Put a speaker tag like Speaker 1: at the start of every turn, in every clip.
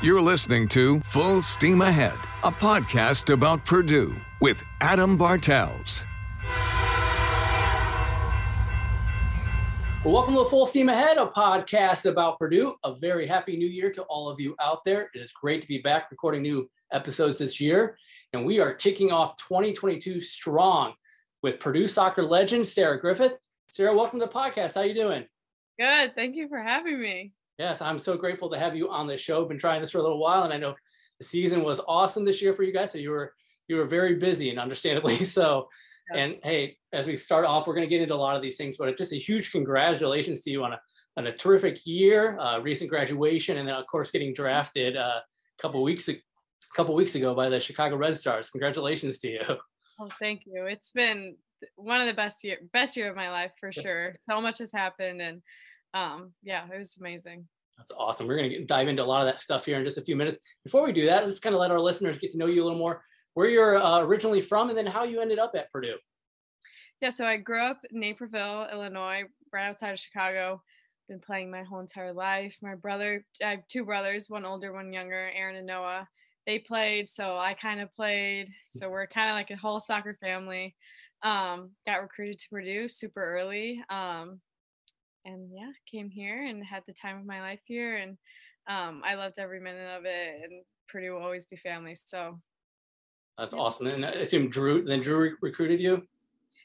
Speaker 1: You're listening to Full Steam Ahead, a podcast about Purdue with Adam Bartels.
Speaker 2: Well, welcome to Full Steam Ahead, a podcast about Purdue. A very happy new year to all of you out there. It is great to be back recording new episodes this year. And we are kicking off 2022 strong with Purdue soccer legend Sarah Griffith. Sarah, welcome to the podcast. How are you doing?
Speaker 3: Good. Thank you for having me.
Speaker 2: Yes, I'm so grateful to have you on the show. I've Been trying this for a little while, and I know the season was awesome this year for you guys. So you were you were very busy, and understandably so. Yes. And hey, as we start off, we're going to get into a lot of these things, but just a huge congratulations to you on a on a terrific year, uh, recent graduation, and then of course getting drafted uh, a couple weeks a couple weeks ago by the Chicago Red Stars. Congratulations to you.
Speaker 3: Oh, thank you. It's been one of the best year best year of my life for sure. So much has happened, and um, yeah, it was amazing.
Speaker 2: That's awesome. We're going to dive into a lot of that stuff here in just a few minutes. Before we do that, let's kind of let our listeners get to know you a little more, where you're uh, originally from, and then how you ended up at Purdue.
Speaker 3: Yeah, so I grew up in Naperville, Illinois, right outside of Chicago. Been playing my whole entire life. My brother, I have two brothers, one older, one younger, Aaron and Noah. They played, so I kind of played. So we're kind of like a whole soccer family. Um, got recruited to Purdue super early. Um, and yeah, came here and had the time of my life here, and um, I loved every minute of it. And Purdue will always be family. So
Speaker 2: that's yeah. awesome. And I assume Drew then Drew recruited you.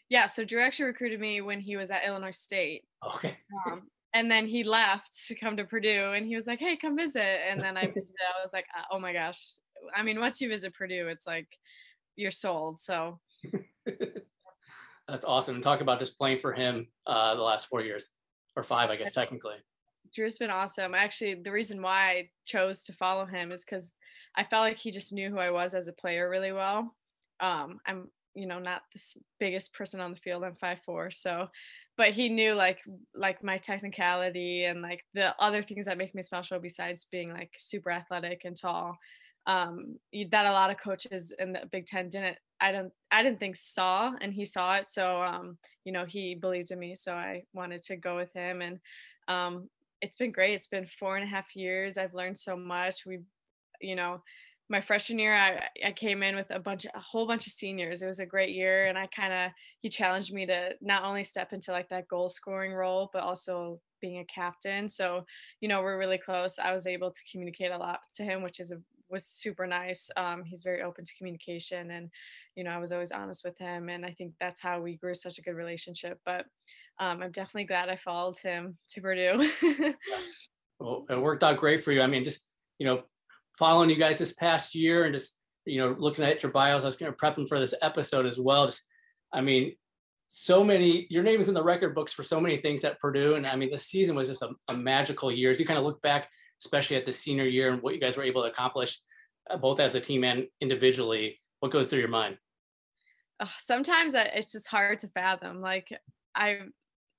Speaker 3: Yeah, so Drew actually recruited me when he was at Illinois State.
Speaker 2: Okay.
Speaker 3: Um, and then he left to come to Purdue, and he was like, "Hey, come visit." And then I visited. I was like, "Oh my gosh!" I mean, once you visit Purdue, it's like you're sold. So.
Speaker 2: That's awesome. And talk about just playing for him uh, the last four years or five, I guess technically.
Speaker 3: Drew's been awesome. Actually, the reason why I chose to follow him is because I felt like he just knew who I was as a player really well. Um, I'm, you know, not the biggest person on the field. I'm five four, so, but he knew like like my technicality and like the other things that make me special besides being like super athletic and tall. Um, that a lot of coaches in the Big Ten didn't I don't I didn't think saw and he saw it. So um, you know, he believed in me. So I wanted to go with him and um it's been great. It's been four and a half years. I've learned so much. We you know, my freshman year I, I came in with a bunch a whole bunch of seniors it was a great year and i kind of he challenged me to not only step into like that goal scoring role but also being a captain so you know we're really close i was able to communicate a lot to him which is a was super nice. Um, he's very open to communication, and you know, I was always honest with him, and I think that's how we grew such a good relationship. But um, I'm definitely glad I followed him to Purdue.
Speaker 2: well, it worked out great for you. I mean, just you know, following you guys this past year, and just you know, looking at your bios, I was kind of prepping for this episode as well. Just, I mean, so many your name is in the record books for so many things at Purdue, and I mean, the season was just a, a magical year. As you kind of look back especially at the senior year and what you guys were able to accomplish uh, both as a team and individually what goes through your mind?
Speaker 3: Sometimes it's just hard to fathom like i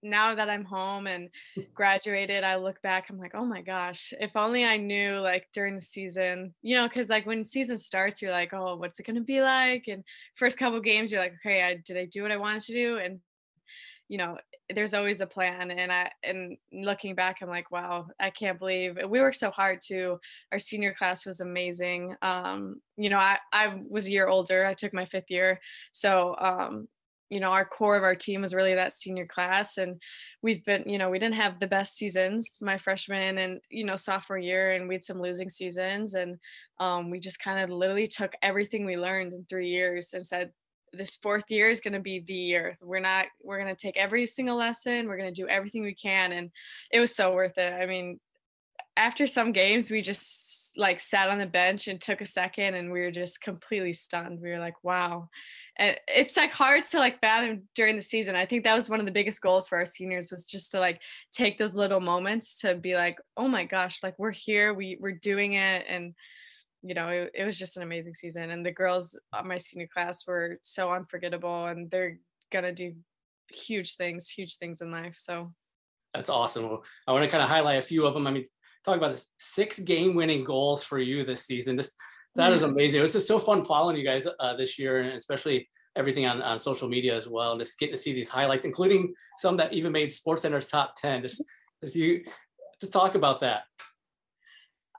Speaker 3: now that i'm home and graduated i look back i'm like oh my gosh if only i knew like during the season you know because like when season starts you're like oh what's it going to be like? And first couple games you're like okay I, did i do what i wanted to do? And you know there's always a plan and i and looking back i'm like wow i can't believe we worked so hard too. Our senior class was amazing. Um you know i i was a year older i took my fifth year. So um you know our core of our team was really that senior class and we've been you know we didn't have the best seasons my freshman and you know sophomore year and we had some losing seasons and um, we just kind of literally took everything we learned in three years and said this fourth year is going to be the year. We're not, we're going to take every single lesson. We're going to do everything we can. And it was so worth it. I mean, after some games, we just like sat on the bench and took a second and we were just completely stunned. We were like, wow. And it's like hard to like fathom during the season. I think that was one of the biggest goals for our seniors was just to like take those little moments to be like, oh my gosh, like we're here, we we're doing it. And you know, it, it was just an amazing season. And the girls on my senior class were so unforgettable and they're going to do huge things, huge things in life. So
Speaker 2: that's awesome. I want to kind of highlight a few of them. I mean, talk about this six game winning goals for you this season. Just that is amazing. It was just so fun following you guys uh, this year and especially everything on, on social media as well. And just getting to see these highlights, including some that even made Sports Center's top 10. Just as you just talk about that.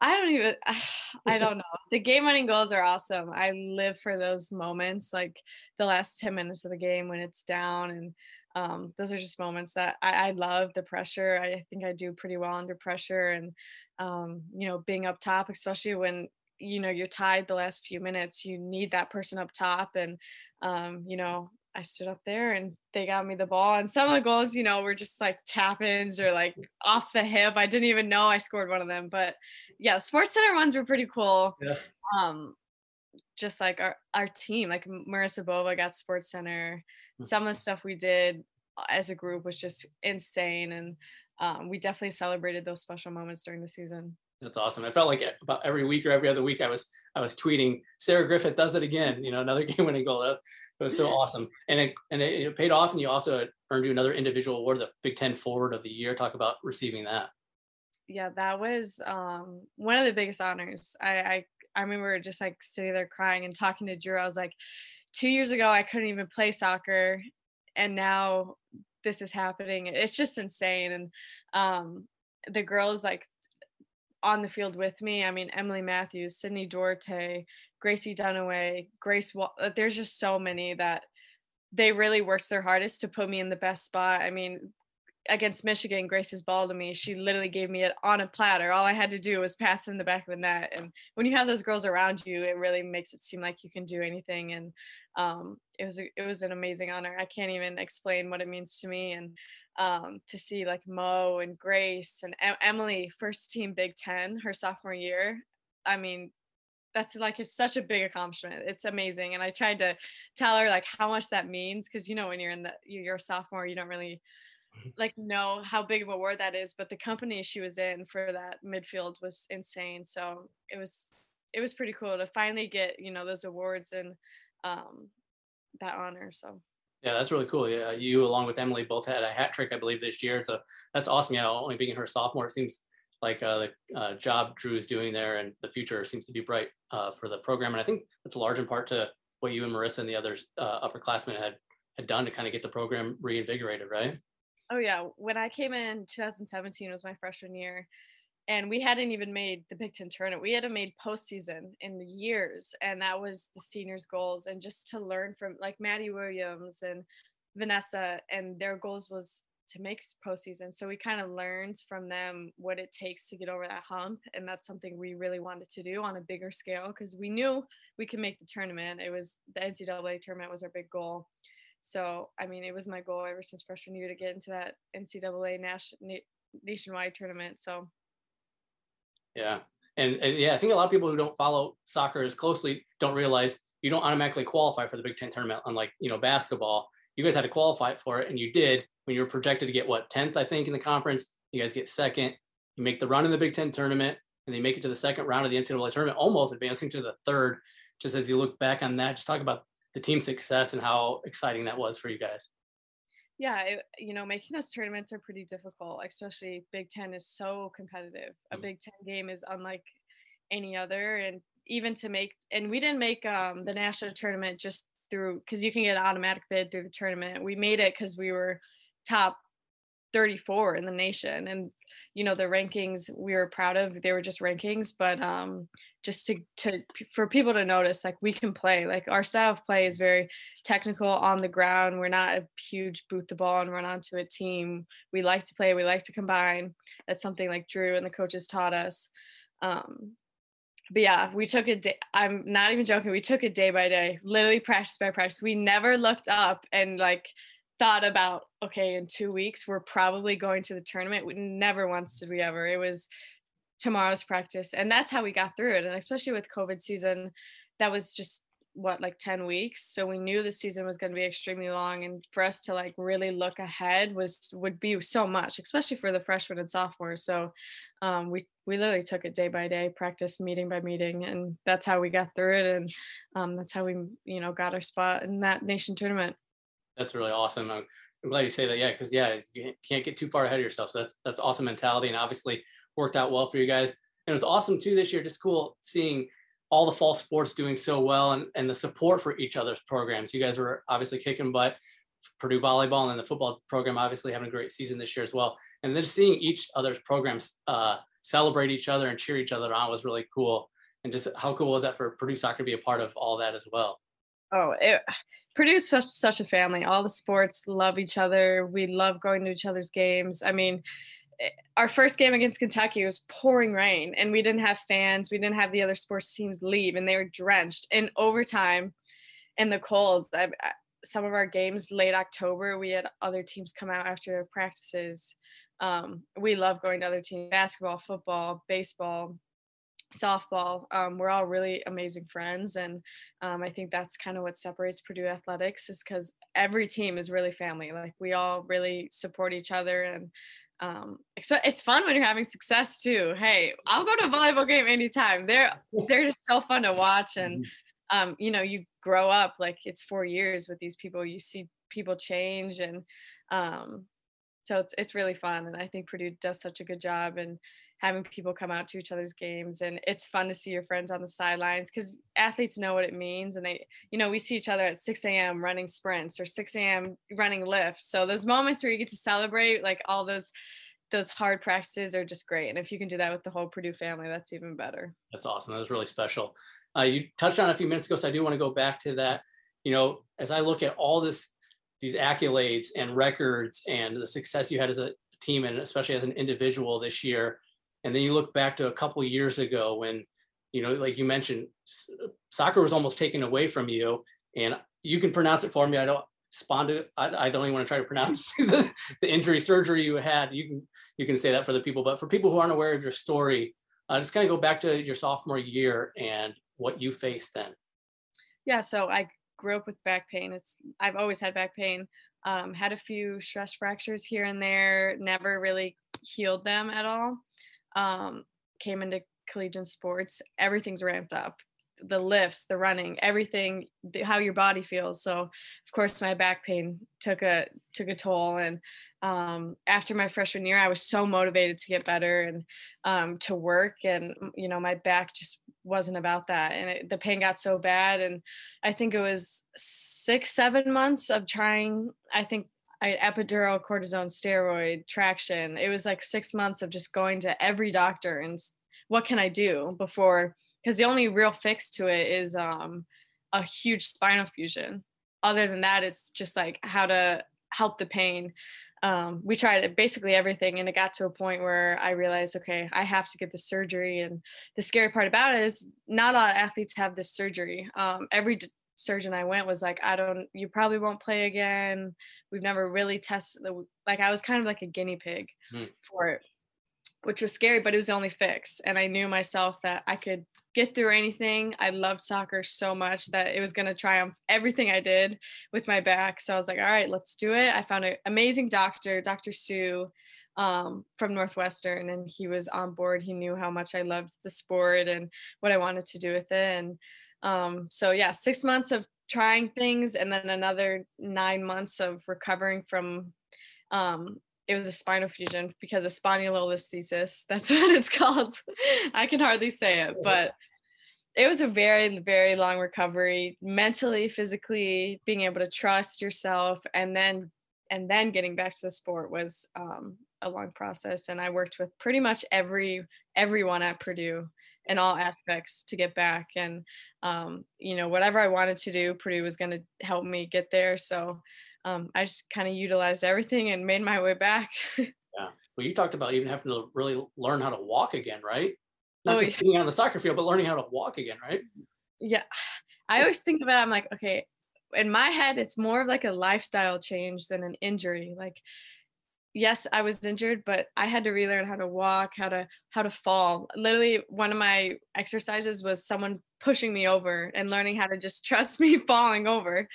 Speaker 3: I don't even I don't know. The game winning goals are awesome. I live for those moments like the last 10 minutes of the game when it's down and um, those are just moments that I, I, love the pressure. I think I do pretty well under pressure and um, you know being up top, especially when you know you're tied the last few minutes. You need that person up top, and um, you know I stood up there and they got me the ball. And some of the goals, you know, were just like tap ins or like off the hip. I didn't even know I scored one of them. But yeah, Sports Center ones were pretty cool. Yeah. Um, just like our, our team, like Marissa Bova got Sports Center. Hmm. Some of the stuff we did uh, as a group was just insane. And um, we definitely celebrated those special moments during the season.
Speaker 2: That's awesome. I felt like about every week or every other week I was I was tweeting Sarah Griffith does it again. You know, another game winning goal. That it was so awesome, and it and it, it, paid off. And you also earned you another individual award, the Big Ten Forward of the Year. Talk about receiving that.
Speaker 3: Yeah, that was um, one of the biggest honors. I, I I remember just like sitting there crying and talking to Drew. I was like, two years ago I couldn't even play soccer, and now this is happening. It's just insane. And um, the girls like on the field with me. I mean, Emily Matthews, Sydney Duarte, Gracie Dunaway, Grace. Uh, there's just so many that they really worked their hardest to put me in the best spot. I mean, against Michigan, Grace's ball to me, she literally gave me it on a platter. All I had to do was pass in the back of the net. And when you have those girls around you, it really makes it seem like you can do anything. And um, it was it was an amazing honor. I can't even explain what it means to me. And um, to see like Mo and Grace and Emily, first team Big Ten, her sophomore year. I mean, that's like it's such a big accomplishment. It's amazing, and I tried to tell her like how much that means because you know when you're in the you're a sophomore, you don't really mm-hmm. like know how big of a word that is. But the company she was in for that midfield was insane. So it was it was pretty cool to finally get you know those awards and um, that honor. So
Speaker 2: yeah, that's really cool. Yeah, you along with Emily both had a hat trick, I believe, this year. So that's awesome. Yeah, only being her sophomore, it seems like uh, the uh, job Drew is doing there, and the future seems to be bright uh, for the program. And I think that's large in part to what you and Marissa and the others uh, upperclassmen had had done to kind of get the program reinvigorated, right?
Speaker 3: Oh yeah, when I came in 2017 was my freshman year, and we hadn't even made the Big Ten tournament. We hadn't made postseason in the years, and that was the seniors' goals. And just to learn from like Maddie Williams and Vanessa, and their goals was to make postseason. So we kind of learned from them what it takes to get over that hump, and that's something we really wanted to do on a bigger scale because we knew we could make the tournament. It was the NCAA tournament was our big goal. So I mean, it was my goal ever since freshman year to get into that NCAA nation, nationwide tournament. So
Speaker 2: yeah. And, and yeah, I think a lot of people who don't follow soccer as closely don't realize you don't automatically qualify for the Big Ten tournament, unlike you know basketball. You guys had to qualify for it, and you did when you were projected to get what 10th, I think, in the conference. You guys get second. You make the run in the Big Ten tournament, and they make it to the second round of the NCAA tournament, almost advancing to the third. Just as you look back on that, just talk about the team success and how exciting that was for you guys
Speaker 3: yeah it, you know making those tournaments are pretty difficult especially big ten is so competitive a mm. big ten game is unlike any other and even to make and we didn't make um, the national tournament just through because you can get an automatic bid through the tournament. We made it because we were top 34 in the nation. And you know the rankings we were proud of they were just rankings but um just to to for people to notice like we can play like our style of play is very technical on the ground. We're not a huge boot the ball and run onto a team. We like to play we like to combine. That's something like drew and the coaches taught us. Um but yeah we took a day i'm not even joking we took it day by day literally practice by practice. We never looked up and like thought about okay in two weeks we're probably going to the tournament. We never once did we ever. It was tomorrow's practice. And that's how we got through it. And especially with covid season that was just what like 10 weeks? So we knew the season was going to be extremely long. And for us to like really look ahead was would be so much especially for the freshmen and sophomores. So um, we we literally took it day by day practice meeting by meeting and that's how we got through it and um, that's how we you know got our spot in that nation tournament
Speaker 2: that's really awesome. I'm, I'm glad you say that. Yeah, because yeah, you can't get too far ahead of yourself. So that's that's awesome mentality, and obviously worked out well for you guys. And it was awesome too this year. Just cool seeing all the fall sports doing so well, and and the support for each other's programs. You guys were obviously kicking butt. Purdue volleyball and the football program obviously having a great season this year as well. And then seeing each other's programs uh, celebrate each other and cheer each other on was really cool. And just how cool was that for Purdue soccer to be a part of all that as well?
Speaker 3: Oh, it, Purdue's such such a family. All the sports love each other. We love going to each other's games. I mean, eh, our first game against Kentucky was pouring rain, and we didn't have fans. We didn't have the other sports teams leave, and they were drenched in overtime in the cold. I, some of our games late October, we had other teams come out after their practices. Um, we love going to other teams, basketball, football, baseball, softball. Um, we're all really amazing friends, and um, I think that's kind of what separates Purdue athletics is because every team is really family. Like we all really support each other, and um, it's fun when you're having success too. Hey, I'll go to a volleyball game anytime. They're they're just so fun to watch, and mm-hmm. um, you know you grow up like it's four years with these people. You see people change, and um, so it's it's really fun. And I think Purdue does such a good job, and having people come out to each other's games and it's fun to see your friends on the sidelines because athletes know what it means and they you know we see each other at 6 a.m running sprints or 6 a.m running lifts. So those moments where you get to celebrate like all those those hard practices are just great and if you can do that with the whole purdue family that's even better.
Speaker 2: That's awesome. That was really special. Uh, you touched on a few minutes ago so i do want to go back to that. You know as i look at all this these accolades and records and the success you had as a team and especially as an individual this year. And then you look back to a couple years ago when you know like you mentioned soccer was almost taken away from you. And you can pronounce it for me. I don't spondy I, I don't even want to try to pronounce the, the, injury surgery you had. You can you can say that for the people but for people who aren't aware of your story uh, just kind of go back to your sophomore year and what you faced then.
Speaker 3: Yeah so i grew up with back pain it's i've always had back pain um, had a few stress fractures here and there never really healed them at all um, came into collegiate sports, everything's ramped up. The lifts, the running, everything, how your body feels. So, of course, my back pain took a took a toll. And um, after my freshman year, I was so motivated to get better and um, to work. And you know, my back just wasn't about that, and it, the pain got so bad. And I think it was six, seven months of trying. I think I epidural, cortisone, steroid, traction. It was like six months of just going to every doctor and what can I do before? Because the only real fix to it is um, a huge spinal fusion. Other than that, it's just like how to help the pain. Um, we tried basically everything, and it got to a point where I realized, okay, I have to get the surgery. And the scary part about it is not a lot of athletes have this surgery. Um, every surgeon I went was like, I don't, you probably won't play again. We've never really tested the, like, I was kind of like a guinea pig mm. for it, which was scary, but it was the only fix. And I knew myself that I could get through anything. I loved soccer so much that it was going to triumph everything I did with my back. So I was like, all right, let's do it. I found an amazing doctor, Dr. Hsu um, from Northwestern, and he was on board. He knew how much I loved the sport and what I wanted to do with it. And um, so yeah, six months of trying things and then another nine months of recovering from um, it was a spinal fusion because of spondylolisthesis. That's what it's called. I can hardly say it, but it was a very, very long recovery, mentally, physically, being able to trust yourself, and then and then getting back to the sport was um, a long process. And I worked with pretty much every everyone at Purdue in all aspects to get back and um, you know whatever i wanted to do purdue was going to help me get there so um, i just kind of utilized everything and made my way back.
Speaker 2: Yeah. Well you talked about even having to really learn how to walk again right? Not oh, just yeah. being on the soccer field but learning how to walk again right?
Speaker 3: Yeah. I always think about it, i'm like okay in my head it's more of like a lifestyle change than an injury like yes i was injured but i had to relearn how to walk how to how to fall. Literally one of my exercises was someone pushing me over and learning how to just trust me falling over.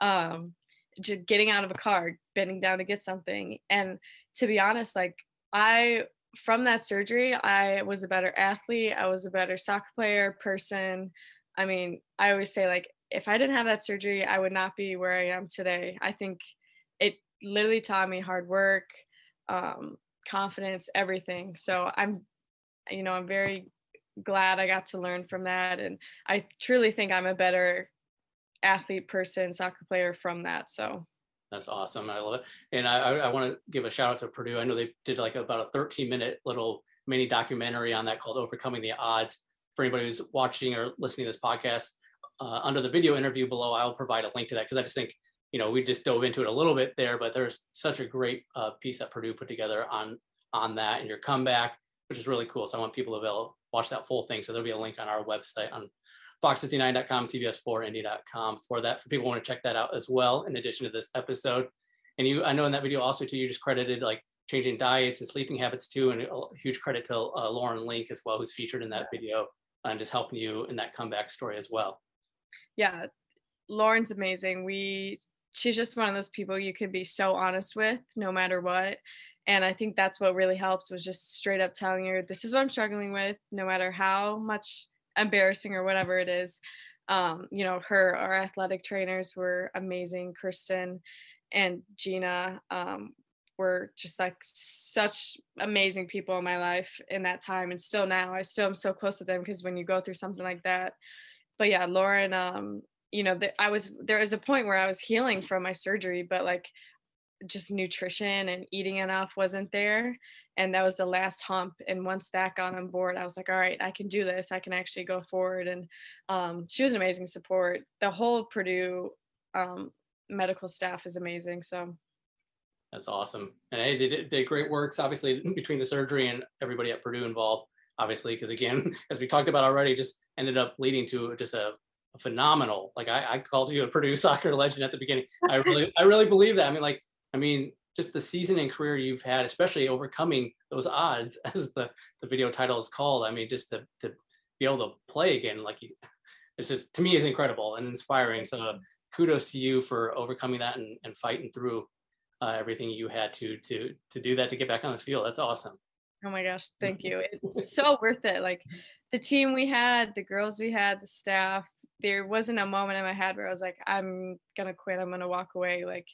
Speaker 3: Um just getting out of a car bending down to get something and to be honest like i from that surgery i was a better athlete i was a better soccer player person i mean i always say like if i didn't have that surgery i would not be where i am today i think it literally taught me hard work, um, confidence, everything. So I'm, you know, I'm very glad I got to learn from that. And I truly think I'm a better athlete person, soccer player from that. So
Speaker 2: that's awesome. I love it. And I, I want to give a shout out to Purdue. I know they did like about a 13 minute little mini documentary on that called Overcoming the Odds. For anybody who's watching or listening to this podcast, uh, under the video interview below, I'll provide a link to that because I just think, you know, we just dove into it a little bit there, but there's such a great uh, piece that Purdue put together on on that and your comeback, which is really cool. So I want people to be able to watch that full thing. So there'll be a link on our website on fox59.com, cbs4indy.com for that, for people who want to check that out as well, in addition to this episode. And you, I know in that video also too, you just credited like changing diets and sleeping habits too, and a huge credit to uh, Lauren Link as well, who's featured in that video and just helping you in that comeback story as well.
Speaker 3: Yeah, Lauren's amazing. We, she's just one of those people you can be so honest with no matter what. And I think that's what really helps was just straight up telling her, this is what I'm struggling with, no matter how much embarrassing or whatever it is. Um, you know, her, our athletic trainers were amazing. Kristen and Gina um, were just like such amazing people in my life in that time. And still now, I still am so close to them because when you go through something like that, but yeah, Lauren, um, you know, the, I was, there was a point where I was healing from my surgery, but like just nutrition and eating enough wasn't there and that was the last hump and once that got on board i was like all right i can do this i can actually go forward and um, she was amazing support. The whole purdue um, medical staff is amazing so.
Speaker 2: That's awesome and they did, did great works obviously between the surgery and everybody at purdue involved obviously because again as we talked about already just ended up leading to just a, a phenomenal like I, I called you a purdue soccer legend at the beginning. I really i really believe that i mean like I mean, just the season and career you've had, especially overcoming those odds, as the, the video title is called. I mean, just to, to be able to play again, like you, it's just to me is incredible and inspiring. So kudos to you for overcoming that and, and fighting through uh, everything you had to to to do that to get back on the field. That's awesome.
Speaker 3: Oh my gosh, thank you. It's so worth it. Like the team we had, the girls we had, the staff, there wasn't a moment in my head where I was like, I'm gonna quit, I'm gonna walk away. Like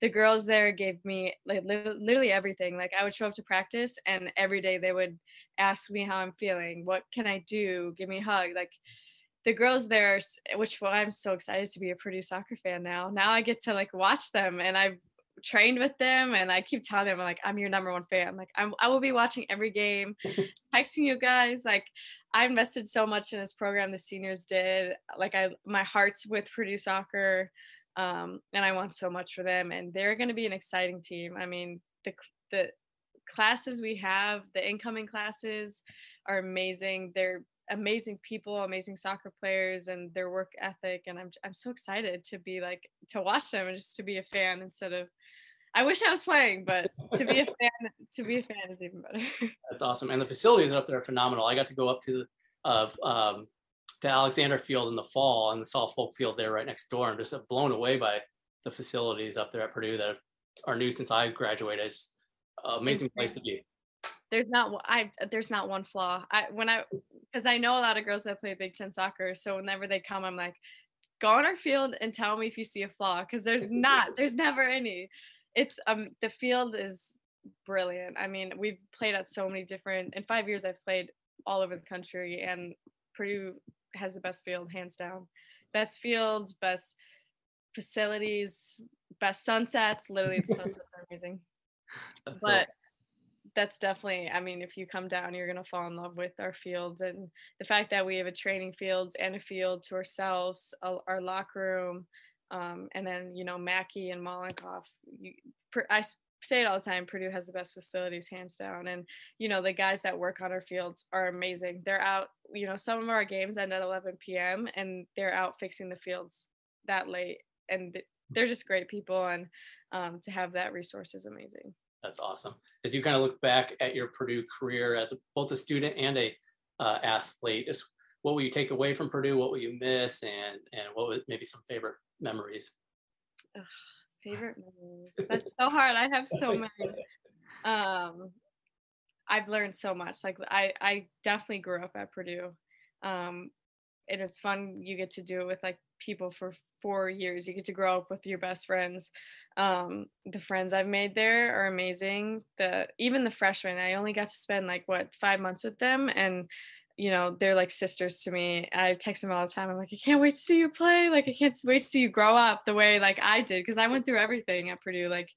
Speaker 3: the girls there gave me like literally everything. Like I would show up to practice and every day they would ask me how I'm feeling, what can I do, give me a hug. Like the girls there, which well, I'm so excited to be a Purdue soccer fan now. Now I get to like watch them and I've trained with them and I keep telling them like I'm your number one fan. Like I'm I will be watching every game, texting you guys. Like I invested so much in this program the seniors did. Like I my heart's with Purdue soccer. Um, and I want so much for them. And they're gonna be an exciting team. I mean, the the classes we have, the incoming classes are amazing. They're amazing people, amazing soccer players, and their work ethic. And I'm I'm so excited to be like to watch them and just to be a fan instead of. I wish I was playing, but to be a fan, to be a fan is even better.
Speaker 2: That's awesome, and the facilities up there are phenomenal. I got to go up to of um, to Alexander Field in the fall and saw Folk Field there right next door. I'm just blown away by the facilities up there at Purdue that are new since I graduated. It's amazing place to be
Speaker 3: there's not I there's not one flaw. I when I because I know a lot of girls that play Big Ten soccer, so whenever they come, I'm like, go on our field and tell me if you see a flaw, because there's not, there's never any. It's um the field is brilliant. I mean, we've played at so many different. In five years, I've played all over the country, and Purdue has the best field, hands down. Best fields, best facilities, best sunsets. Literally, the sunsets are amazing. That's but that's definitely i mean if you come down you're going to fall in love with our fields and the fact that we have a training field and a field to ourselves our locker room um, and then you know mackey and Mollenkopf, you, i say it all the time purdue has the best facilities hands down and you know the guys that work on our fields are amazing. They're out you know some of our games end at 11 p.m and they're out fixing the fields that late and they're just great people and um, to have that resource is amazing
Speaker 2: that's awesome. As you kind of look back at your Purdue career as a, both a student and a uh, athlete, is what will you take away from Purdue? What will you miss, and and what would maybe some favorite memories?
Speaker 3: Ugh, favorite memories. That's so hard. I have so many. Um, I've learned so much. Like I, I definitely grew up at Purdue, um, and it's fun. You get to do it with like people for four years. You get to grow up with your best friends. Um, the friends I've made there are amazing. The even the freshmen, I only got to spend like what five months with them, and you know they're like sisters to me. I text them all the time. I'm like, I can't wait to see you play. Like I can't wait to see you grow up the way like I did because I went through everything at Purdue. Like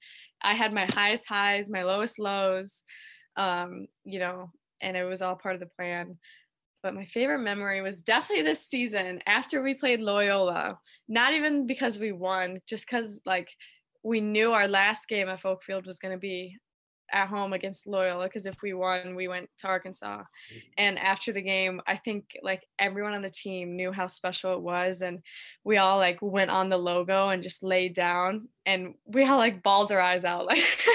Speaker 3: I had my highest highs, my lowest lows. Um, you know, and it was all part of the plan. But my favorite memory was definitely this season after we played Loyola. Not even because we won, just because like we knew our last game at Folkfield was going to be at home against Loyola because if we won, we went to Arkansas. Mm-hmm. And after the game, I think like everyone on the team knew how special it was. And we all like went on the logo and just laid down and we all like bawled our eyes out. Like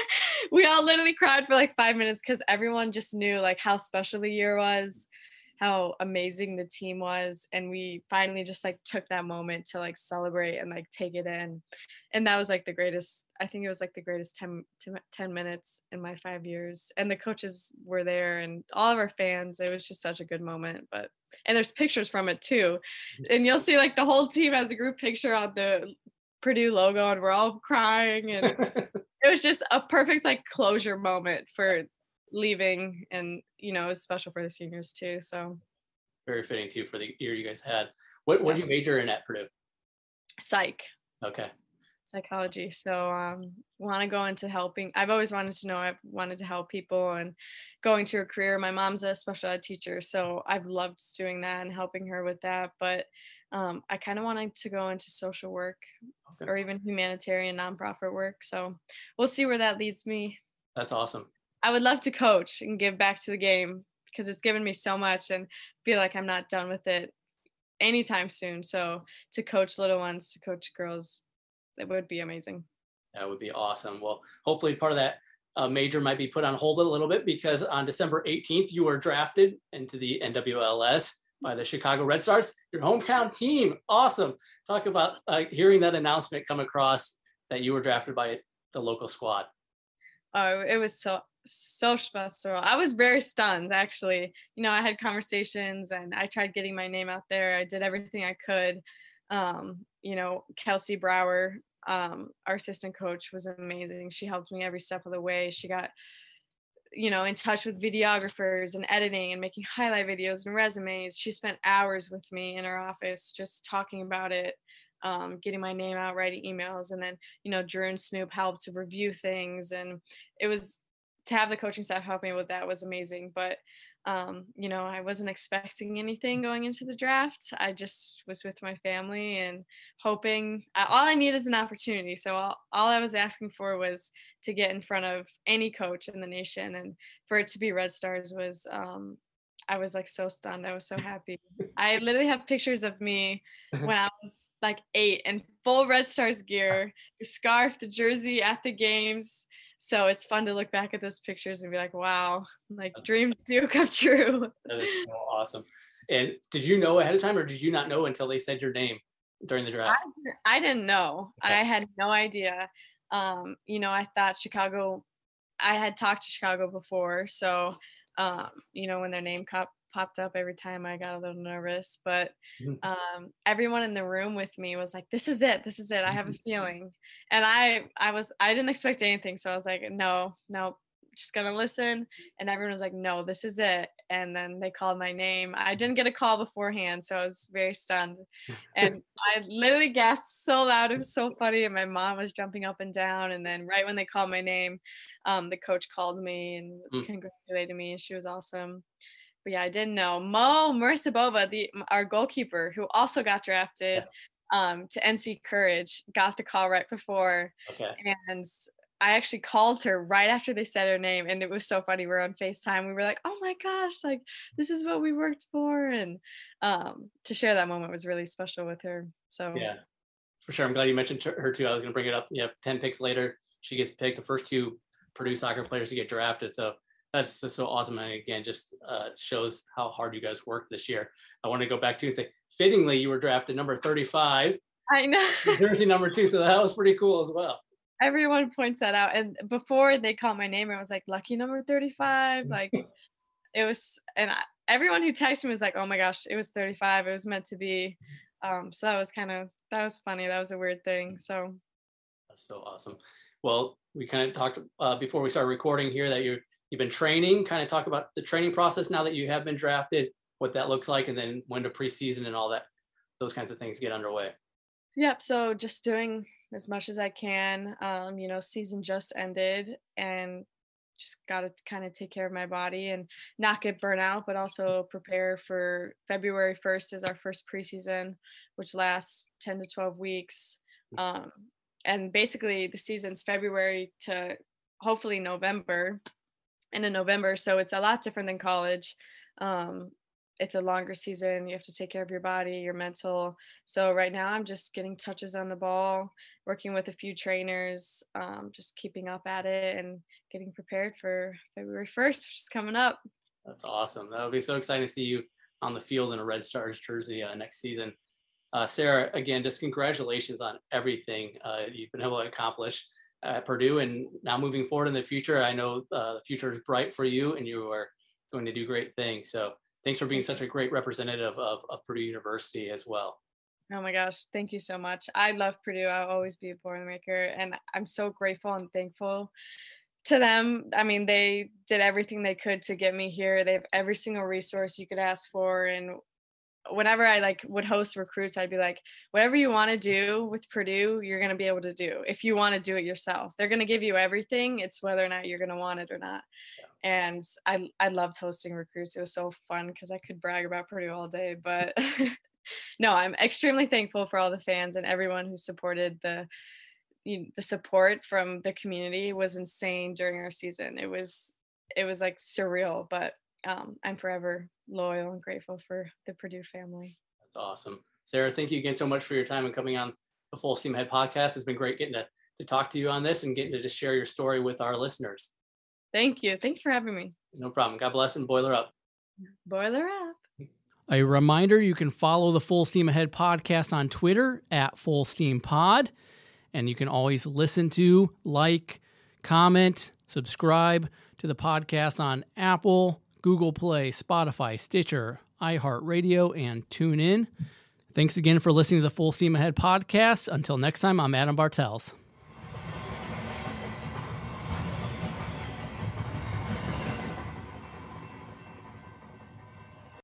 Speaker 3: we all literally cried for like five minutes because everyone just knew like how special the year was how amazing the team was and we finally just like took that moment to like celebrate and like take it in. And that was like the greatest i think it was like the greatest 10, 10 minutes in my five years. And the coaches were there and all of our fans it was just such a good moment but and there's pictures from it too. And you'll see like the whole team has a group picture on the purdue logo and we're all crying and it was just a perfect like closure moment for leaving and you know it was special for the seniors too so.
Speaker 2: Very fitting too for the year you guys had. What what did you major in at purdue?
Speaker 3: Psych.
Speaker 2: Okay.
Speaker 3: Psychology so um want to go into helping i've always wanted to know i've wanted to help people and going to a career. My mom's a special ed teacher so i've loved doing that and helping her with that but um, i kind of wanted to go into social work okay. or even humanitarian nonprofit work so we'll see where that leads me.
Speaker 2: That's awesome
Speaker 3: I would love to coach and give back to the game because it's given me so much and feel like I'm not done with it anytime soon. So to coach little ones, to coach girls, it would be amazing.
Speaker 2: That would be awesome. Well, hopefully part of that uh, major might be put on hold a little bit because on December 18th, you were drafted into the NWSL by the Chicago Red Stars, your hometown team. Awesome. Talk about uh, hearing that announcement come across that you were drafted by the local squad.
Speaker 3: Oh, it was so so special. I was very stunned actually. You know, I had conversations and I tried getting my name out there. I did everything I could. Um, you know, Kelsey Brower, um, our assistant coach was amazing. She helped me every step of the way. She got you know in touch with videographers and editing and making highlight videos and resumes she spent hours with me in her office just talking about it um, getting my name out writing emails and then you know drew and snoop helped to review things and it was to have the coaching staff help me with that was amazing. But um, you know, I wasn't expecting anything going into the draft. I just was with my family and hoping. all I need is an opportunity. So all, all I was asking for was to get in front of any coach in the nation, and for it to be Red Stars was. Um, I was like so stunned. I was so happy. I literally have pictures of me when I was like eight in full Red Stars gear, the scarf, the jersey at the games so it's fun to look back at those pictures and be like wow like dreams do come true.
Speaker 2: That is so awesome. And did you know ahead of time or did you not know until they said your name during the draft?
Speaker 3: I, I didn't know. Okay. i had no idea. Um, you know i thought chicago i had talked to chicago before so um, you know when their name cup popped up every time I got a little nervous. But mm-hmm. um, everyone in the room with me was like, "This is it. This is it. I have a mm-hmm. feeling." And I, I was, I didn't expect anything, so I was like, "No, no, just gonna listen." And everyone was like, "No, this is it." And then they called my name. I didn't get a call beforehand, so I was very stunned. And I literally gasped so loud. It was so funny, and my mom was jumping up and down. And then right when they called my name, um, the coach called me and mm. congratulated me, and she was awesome but yeah, I didn't know. Mo Marissa Bova, the our goalkeeper, who also got drafted yeah. um, to NC Courage, got the call right before.
Speaker 2: Okay.
Speaker 3: And I actually called her right after they said her name, and it was so funny. We are on Facetime. We were like, "Oh my gosh, like this is what we worked for," and um, to share that moment was really special with her. So
Speaker 2: yeah, for sure. I'm glad you mentioned her too. I was going to bring it up. Yeah, ten picks later, she gets picked. The first two Purdue soccer players to get drafted. So that's just so awesome. And again, just uh, shows how hard you guys worked this year. I want to go back to and say, fittingly, you were drafted number 35.
Speaker 3: I know.
Speaker 2: Jersey number two. So that was pretty cool as well.
Speaker 3: Everyone points that out. And before they called my name, I was like, lucky number 35. Like it was, and I, everyone who texted me was like, oh my gosh, it was 35. It was meant to be. Um, so that was kind of, that was funny. That was a weird thing. So
Speaker 2: that's so awesome. Well, we kind of talked uh, before we started recording here that you're you've been training, kind of talk about the training process now that you have been drafted, what that looks like, and then when to preseason and all that, those kinds of things get underway.
Speaker 3: Yep. So just doing as much as I can. Um, you know, season just ended and just got to kind of take care of my body and not get burnt out, but also prepare for February 1st is our first preseason, which lasts 10 to 12 weeks. Mm. Um, and basically, the season's February to hopefully November. And in November, so it's a lot different than college. Um, it's a longer season. You have to take care of your body, your mental. So right now, I'm just getting touches on the ball, working with a few trainers, um, just keeping up at it and getting prepared for February 1st, which is coming up.
Speaker 2: That's awesome. That'll be so exciting to see you on the field in a Red Stars jersey uh, next season. Uh, Sarah, again, just congratulations on everything uh, you've been able to accomplish at Purdue, and now moving forward in the future, I know uh, the future is bright for you, and you are going to do great things. So thanks for being such a great representative of, of Purdue University as well.
Speaker 3: Oh my gosh, thank you so much. I love Purdue. I'll always be a Boilermaker, and I'm so grateful and thankful to them. I mean, they did everything they could to get me here. They have every single resource you could ask for, and whenever I like would host recruits, I'd be like, whatever you want to do with Purdue, you're going to be able to do if you want to do it yourself. They're going to give you everything. It's whether or not you're going to want it or not. Yeah. And I, I loved hosting recruits. It was so fun because I could brag about Purdue all day. But no, I'm extremely thankful for all the fans and everyone who supported the, the support from the community was insane during our season. It was, it was like surreal, but um, I'm forever loyal and grateful for the Purdue family.
Speaker 2: That's awesome. Sarah, thank you again so much for your time and coming on the Full Steam Ahead podcast. It's been great getting to, to talk to you on this and getting to just share your story with our listeners.
Speaker 3: Thank you. Thanks for having me.
Speaker 2: No problem. God bless and boiler up.
Speaker 3: Boiler up.
Speaker 4: A reminder you can follow the Full Steam Ahead podcast on Twitter at Full Steam Pod. And you can always listen to, like, comment, subscribe to the podcast on Apple, Google Play, Spotify, Stitcher, iHeartRadio, and TuneIn. Thanks again for listening to the Full Steam Ahead podcast. Until next time, I'm Adam Bartels.